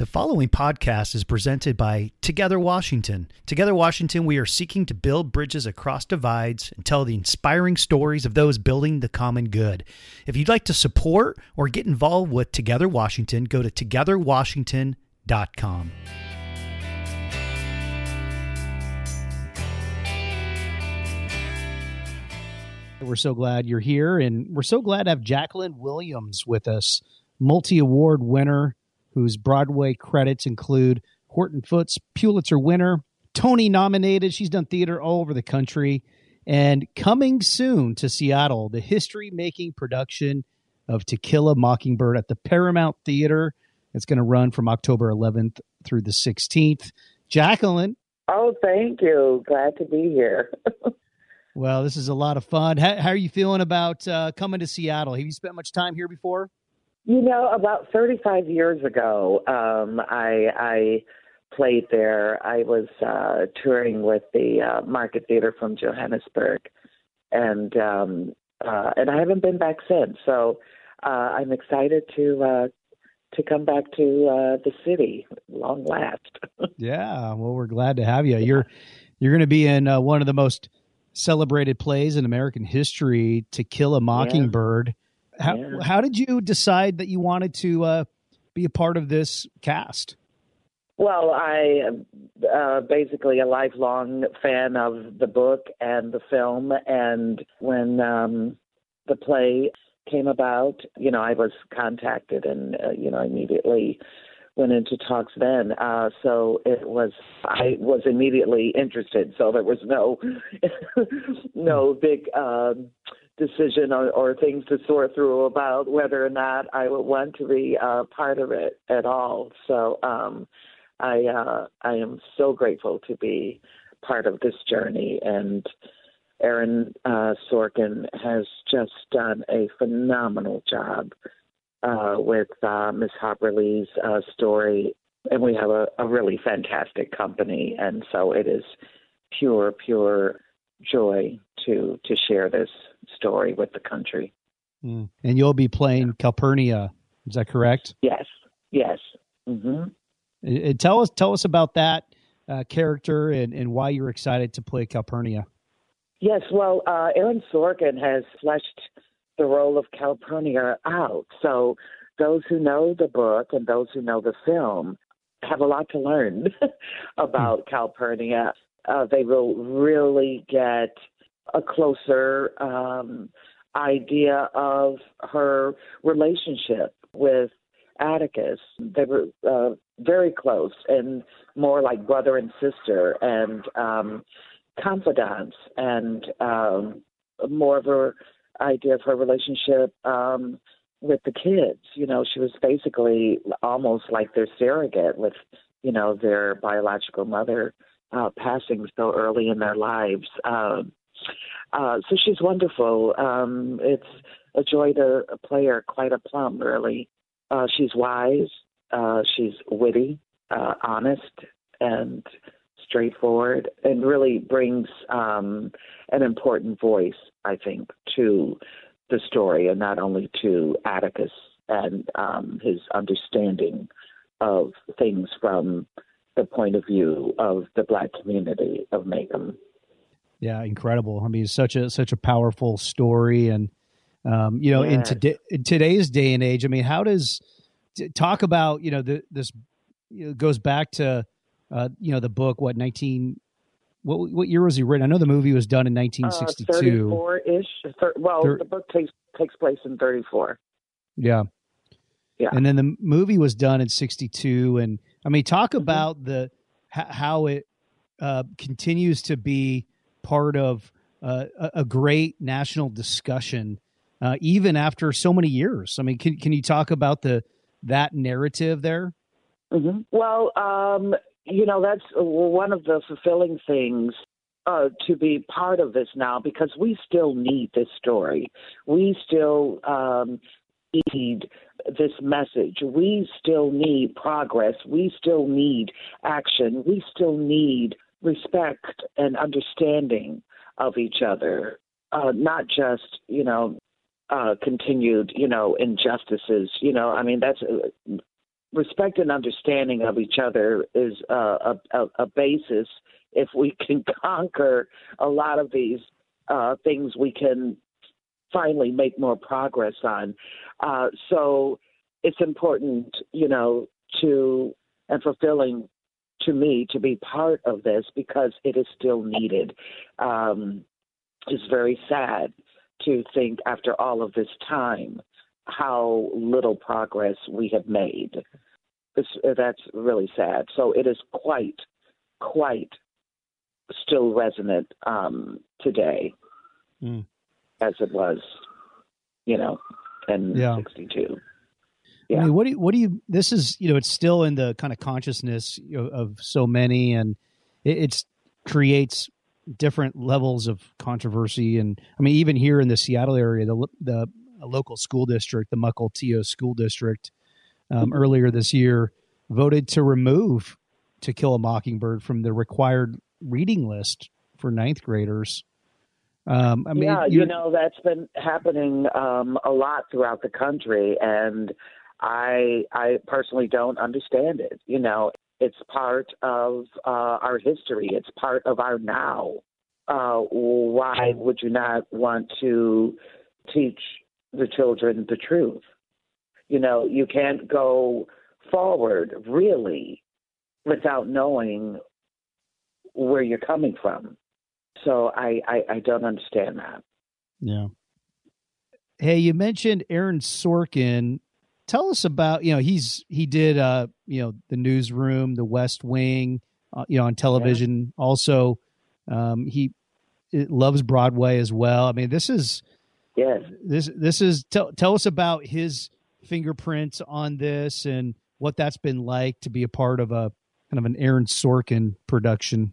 The following podcast is presented by Together Washington. Together Washington, we are seeking to build bridges across divides and tell the inspiring stories of those building the common good. If you'd like to support or get involved with Together Washington, go to togetherwashington.com. We're so glad you're here, and we're so glad to have Jacqueline Williams with us, multi award winner whose Broadway credits include Horton Foote's Pulitzer winner, Tony nominated. She's done theater all over the country. And coming soon to Seattle, the history making production of To Kill a Mockingbird at the Paramount Theater. It's going to run from October 11th through the 16th. Jacqueline. Oh, thank you. Glad to be here. well, this is a lot of fun. How, how are you feeling about uh, coming to Seattle? Have you spent much time here before? You know, about 35 years ago, um, I, I played there. I was uh, touring with the uh, Market Theater from Johannesburg, and um, uh, and I haven't been back since. So uh, I'm excited to uh, to come back to uh, the city. Long last. yeah, well, we're glad to have you. You're you're going to be in uh, one of the most celebrated plays in American history, "To Kill a Mockingbird." Yeah how yeah. how did you decide that you wanted to uh, be a part of this cast? Well, I uh, basically a lifelong fan of the book and the film, and when um, the play came about, you know, I was contacted, and uh, you know, immediately went into talks then. Uh, so it was I was immediately interested. So there was no no big um, decision or, or things to sort through about whether or not I would want to be uh, part of it at all. So um, I uh, I am so grateful to be part of this journey and. Aaron uh, Sorkin has just done a phenomenal job uh, with uh, Miss Harper Lee's uh, story, and we have a, a really fantastic company, and so it is pure, pure joy to to share this story with the country. Mm. And you'll be playing Calpurnia, is that correct? Yes, yes. Mm-hmm. And tell us tell us about that uh, character and, and why you're excited to play Calpurnia. Yes, well, uh, Aaron Sorkin has fleshed the role of Calpurnia out. So those who know the book and those who know the film have a lot to learn about mm. Calpurnia uh, they will really get a closer um, idea of her relationship with Atticus. They were uh, very close and more like brother and sister and um, confidants and um, more of her idea of her relationship um, with the kids. You know, she was basically almost like their surrogate with, you know, their biological mother uh, passing so early in their lives. Uh, uh, so she's wonderful. Um, it's a joy to play her, quite a plum, really. Uh, she's wise, uh, she's witty, uh, honest, and straightforward, and really brings um, an important voice, I think, to the story, and not only to Atticus and um, his understanding of things from the point of view of the black community of Maycomb. Yeah, incredible. I mean, such a such a powerful story, and um, you know, yes. in, today, in today's day and age, I mean, how does talk about you know the, this you know, goes back to uh, you know the book what nineteen what what year was he written? I know the movie was done in nineteen sixty two. Four ish. Well, Thir- the book takes takes place in thirty four. Yeah. Yeah. And then the movie was done in 62 and I mean talk mm-hmm. about the how it uh, continues to be part of uh, a great national discussion uh, even after so many years. I mean can can you talk about the that narrative there? Mm-hmm. Well, um, you know that's one of the fulfilling things uh, to be part of this now because we still need this story. We still um, need this message. We still need progress. We still need action. We still need respect and understanding of each other, uh, not just, you know, uh, continued, you know, injustices. You know, I mean, that's uh, respect and understanding of each other is uh, a, a, a basis. If we can conquer a lot of these uh, things, we can finally make more progress on. Uh, so it's important, you know, to and fulfilling to me to be part of this because it is still needed. Um, it's very sad to think after all of this time how little progress we have made. It's, that's really sad. So it is quite, quite still resonant um, today mm. As it was, you know, in yeah. 62. Yeah. I mean, what do you, what do you, this is, you know, it's still in the kind of consciousness of, of so many and it it's creates different levels of controversy. And I mean, even here in the Seattle area, the, the local school district, the Mukilteo School District, um, mm-hmm. earlier this year voted to remove To Kill a Mockingbird from the required reading list for ninth graders. Um, I mean, yeah, you know that's been happening um, a lot throughout the country, and I I personally don't understand it. You know, it's part of uh, our history. It's part of our now. Uh, why would you not want to teach the children the truth? You know, you can't go forward really without knowing where you're coming from. So I, I, I don't understand that. Yeah. Hey, you mentioned Aaron Sorkin tell us about you know he's he did uh you know the newsroom the west wing uh, you know on television yeah. also um he loves broadway as well i mean this is yes this this is tell tell us about his fingerprints on this and what that's been like to be a part of a kind of an aaron sorkin production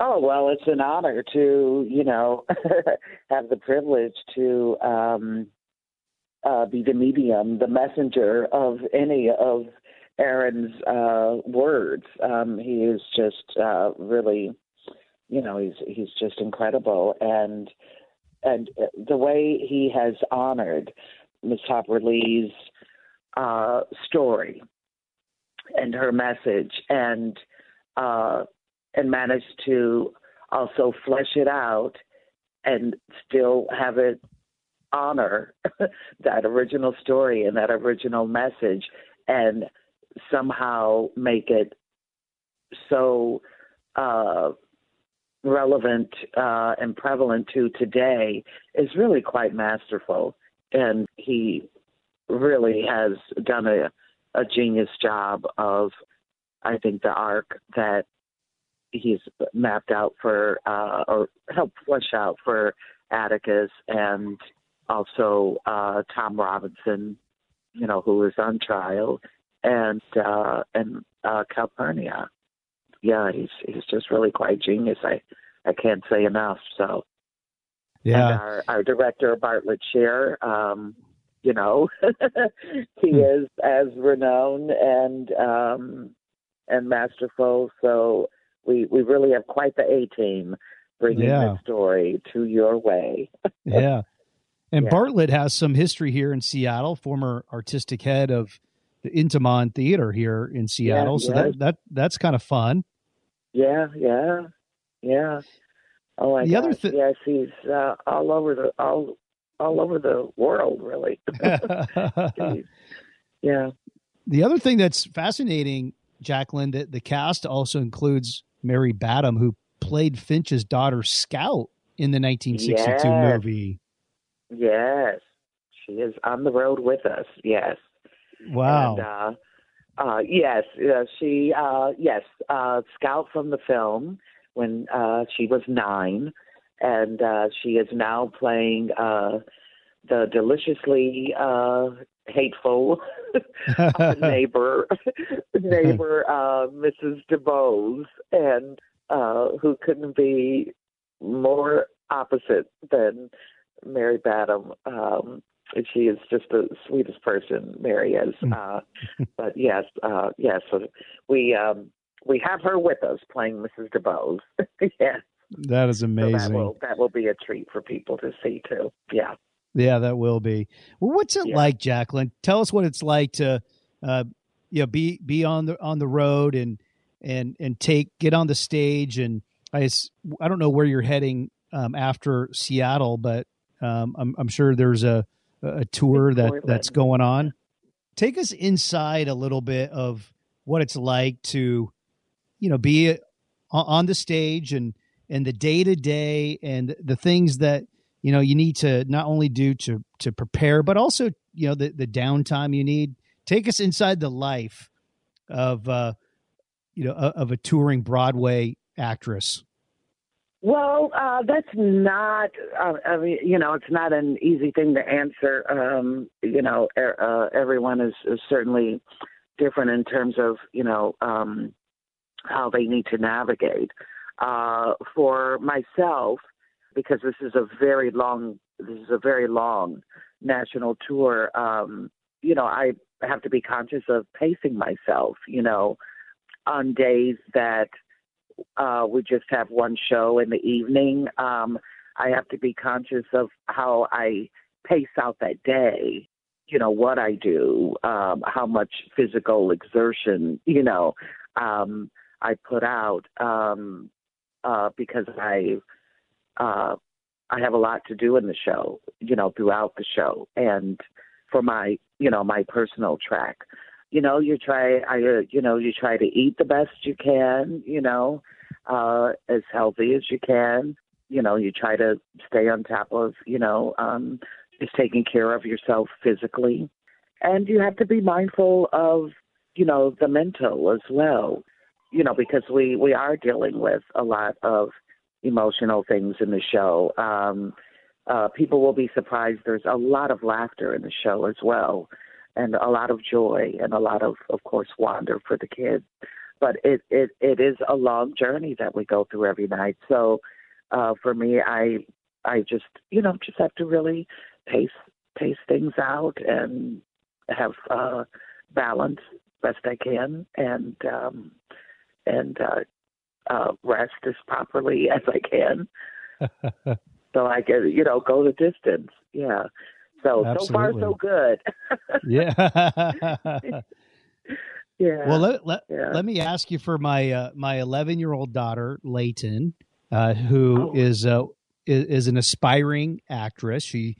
Oh well, it's an honor to you know have the privilege to um, uh, be the medium, the messenger of any of Aaron's uh, words. Um, he is just uh, really, you know, he's he's just incredible, and and the way he has honored Miss Harper Lee's uh, story and her message, and uh, and managed to also flesh it out and still have it honor that original story and that original message and somehow make it so uh, relevant uh, and prevalent to today is really quite masterful. And he really has done a, a genius job of, I think, the arc that he's mapped out for uh, or helped flesh out for Atticus and also uh, Tom Robinson, you know, who is on trial, and uh, and uh, Calpurnia. Yeah, he's he's just really quite genius. I I can't say enough. So, yeah, and our our director Bartlett Sher, um, you know, he hmm. is as renowned and um, and masterful. So we we really have quite the A team bringing yeah. the story to your way. yeah. And yeah. Bartlett has some history here in Seattle, former artistic head of the Intiman Theater here in Seattle. Yeah, so that that that's kind of fun. Yeah, yeah, yeah. Oh my the gosh. other thing, yes, he's uh, all over the all all over the world, really. yeah. The other thing that's fascinating, Jacqueline, that the cast also includes Mary Badham, who played Finch's daughter Scout in the 1962 yes. movie. Yes, she is on the road with us. Yes. Wow. And, uh, uh, yes, uh, she. Uh, yes, uh, Scout from the film when uh, she was nine, and uh, she is now playing uh, the deliciously uh, hateful neighbor, neighbor uh, Mrs. DuBose, and uh, who couldn't be more opposite than Mary Badham. Um, she is just the sweetest person Mary is. Hmm. Uh, but yes, uh, yes, so we um, we have her with us playing Mrs. DuBose. yes, that is amazing. So that will that will be a treat for people to see too. Yeah. Yeah, that will be. Well, what's it yeah. like, Jacqueline? Tell us what it's like to uh, you know, be be on the on the road and and and take get on the stage and I I don't know where you're heading um, after Seattle, but um, I'm I'm sure there's a a tour that that's going on. Take us inside a little bit of what it's like to, you know, be on the stage and and the day to day and the things that you know you need to not only do to to prepare, but also you know the the downtime you need. Take us inside the life of uh, you know of a touring Broadway actress. Well, uh, that's not. Uh, I mean, you know, it's not an easy thing to answer. Um, you know, er, uh, everyone is, is certainly different in terms of you know um, how they need to navigate. Uh, for myself, because this is a very long, this is a very long national tour. Um, you know, I have to be conscious of pacing myself. You know, on days that uh, we just have one show in the evening. Um, I have to be conscious of how I pace out that day. You know what I do, um, how much physical exertion, you know, um, I put out um, uh, because I uh, I have a lot to do in the show, you know, throughout the show, and for my you know my personal track. You know you try i uh, you know you try to eat the best you can you know uh as healthy as you can. You know you try to stay on top of you know um just taking care of yourself physically. And you have to be mindful of you know the mental as well you know because we we are dealing with a lot of emotional things in the show um uh people will be surprised there's a lot of laughter in the show as well and a lot of joy and a lot of, of course, wonder for the kids. But it, it, it is a long journey that we go through every night. So uh, for me, I I just you know just have to really pace pace things out and have uh, balance best I can and um, and uh, uh, rest as properly as I can. so I can you know go the distance. Yeah. So Absolutely. so far so good. yeah. yeah. Well, let, let, yeah. let me ask you for my uh, my 11 year old daughter Layton, uh, who oh. is uh, is, is an aspiring actress. She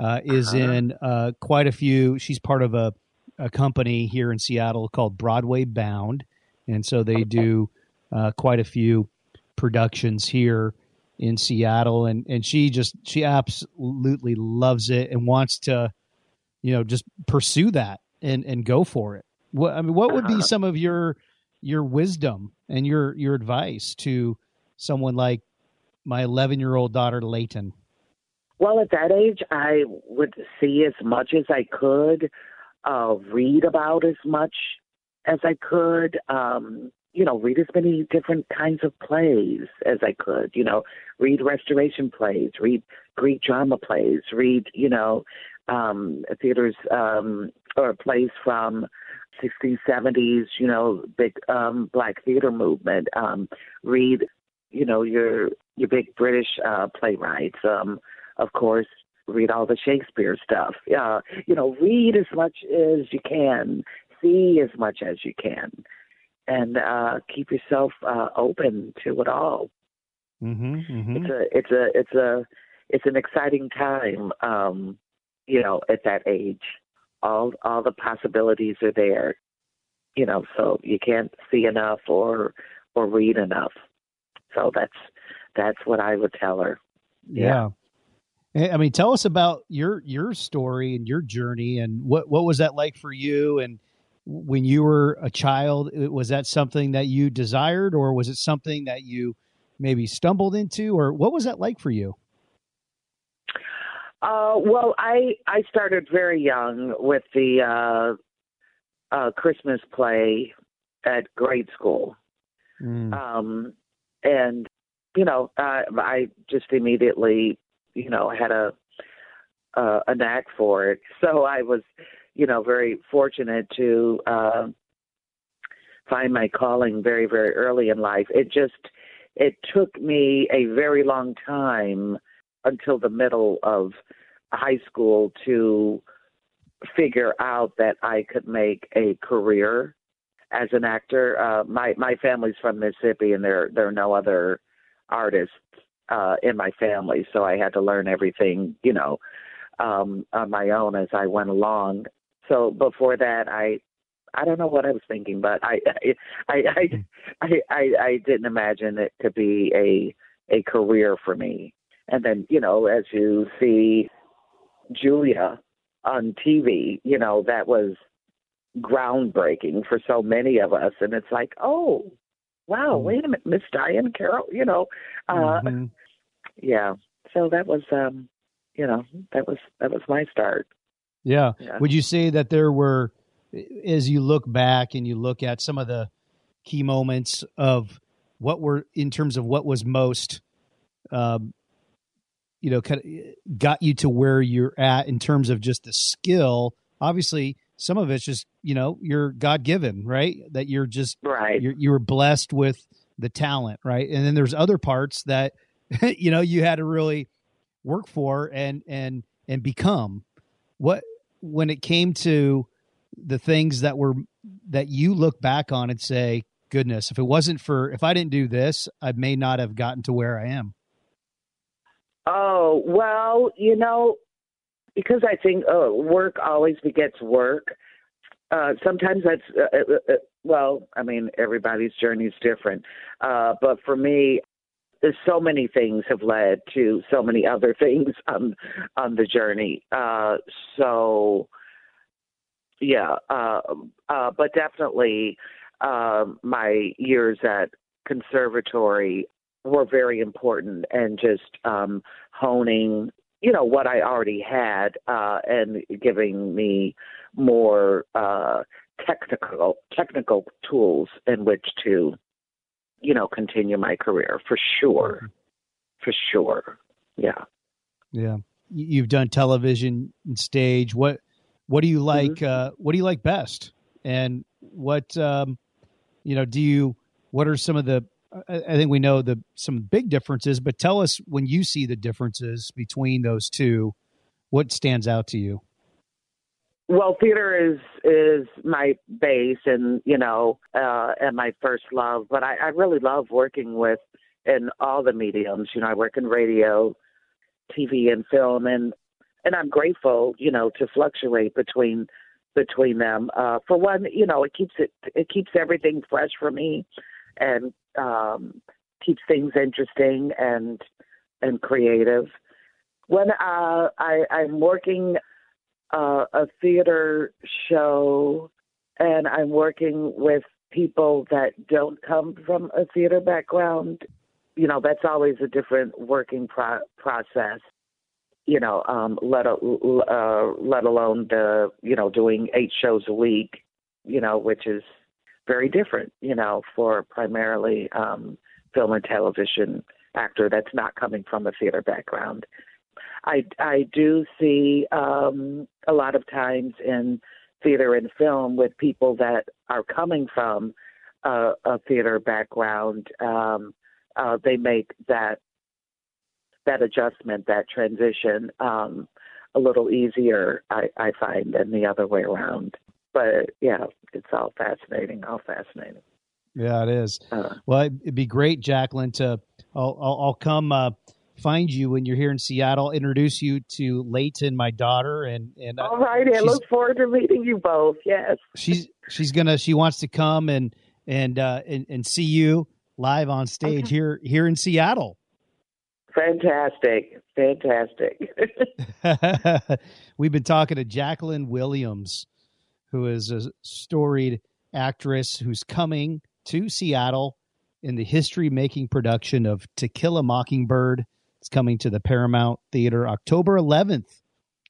uh, is uh-huh. in uh, quite a few. She's part of a a company here in Seattle called Broadway Bound, and so they okay. do uh, quite a few productions here in Seattle, and and she just she absolutely loves it and wants to, you know, just pursue that and and go for it. What I mean, what would be uh-huh. some of your your wisdom and your your advice to someone like my 11 year old daughter Layton? Well, at that age, I would see as much as I could, uh, read about as much as I could. Um, you know, read as many different kinds of plays as I could, you know, read restoration plays, read Greek drama plays, read, you know, um, theaters um, or plays from 60s, 70s, you know, big um, black theater movement. Um, read, you know, your your big British uh, playwrights. Um, of course, read all the Shakespeare stuff. Uh, you know, read as much as you can, see as much as you can and uh, keep yourself uh, open to it all. Mm-hmm, mm-hmm. It's a it's a it's a it's an exciting time. Um, you know, at that age, all all the possibilities are there. You know, so you can't see enough or or read enough. So that's that's what I would tell her. Yeah. yeah. I mean, tell us about your your story and your journey, and what what was that like for you, and when you were a child was that something that you desired or was it something that you maybe stumbled into or what was that like for you? Uh, well i i started very young with the uh, uh, christmas play at grade school. Mm. um, and you know I, I just immediately you know had a uh, a knack for it. So i was you know, very fortunate to uh, find my calling very, very early in life. It just it took me a very long time until the middle of high school to figure out that I could make a career as an actor. Uh, my my family's from Mississippi, and there there are no other artists uh, in my family, so I had to learn everything, you know, um, on my own as I went along. So before that, I I don't know what I was thinking, but I I I I, I, I didn't imagine it could be a a career for me. And then you know, as you see Julia on TV, you know, that was groundbreaking for so many of us. And it's like, oh, wow, mm-hmm. wait a minute, Miss Diahann Carroll, you know, uh, mm-hmm. yeah. So that was, um, you know, that was that was my start. Yeah. yeah. Would you say that there were, as you look back and you look at some of the key moments of what were in terms of what was most um, you know kind of got you to where you're at in terms of just the skill? Obviously some of it's just you know you're god given right? That you're just right. you're, you were blessed with the talent right? And then there's other parts that you know you had to really work for and and and become. What when it came to the things that were that you look back on and say goodness if it wasn't for if i didn't do this i may not have gotten to where i am Oh, well, you know, because I think uh, work always begets work. Uh, sometimes that's, uh, uh, uh, well, I mean, everybody's journey is different. Uh, but for me, so many things have led to so many other things on on the journey. Uh, so, yeah, uh, uh, but definitely uh, my years at conservatory were very important and just um, honing you know what I already had uh, and giving me more uh, technical technical tools in which to you know continue my career for sure mm-hmm. for sure yeah yeah you've done television and stage what what do you like mm-hmm. uh, what do you like best and what um, you know do you what are some of the I think we know the some big differences, but tell us when you see the differences between those two, what stands out to you? Well, theater is is my base, and you know, uh, and my first love. But I, I really love working with in all the mediums. You know, I work in radio, TV, and film, and and I'm grateful, you know, to fluctuate between between them. Uh, for one, you know, it keeps it it keeps everything fresh for me and um, keeps things interesting and and creative. When uh, I, I'm working uh, a theater show and I'm working with people that don't come from a theater background, you know, that's always a different working pro- process. You know, um, let a, uh, let alone the you know doing eight shows a week, you know, which is very different, you know, for primarily um, film and television actor that's not coming from a theater background. I I do see um, a lot of times in theater and film with people that are coming from uh, a theater background. Um, uh, they make that that adjustment, that transition, um, a little easier. I, I find than the other way around but yeah, it's all fascinating, all fascinating. Yeah, it is. Uh, well, it'd be great, Jacqueline. To I'll I'll, I'll come uh, find you when you're here in Seattle. Introduce you to Layton, my daughter, and and all right. I look forward to meeting you both. Yes, she's she's gonna she wants to come and and uh, and, and see you live on stage okay. here here in Seattle. Fantastic, fantastic. We've been talking to Jacqueline Williams who is a storied actress who's coming to Seattle in the history making production of To Kill a Mockingbird. It's coming to the Paramount Theater October 11th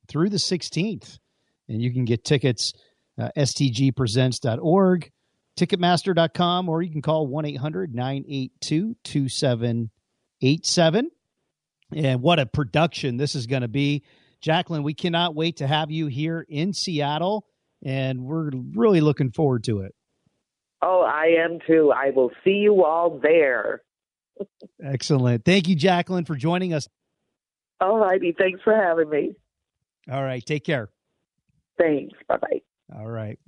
through the 16th. And you can get tickets uh, stgpresents.org, ticketmaster.com, or you can call 1 800 982 2787. And what a production this is going to be. Jacqueline, we cannot wait to have you here in Seattle and we're really looking forward to it. Oh, I am too. I will see you all there. Excellent. Thank you, Jacqueline, for joining us. All righty. Thanks for having me. All right. Take care. Thanks. Bye bye. All right.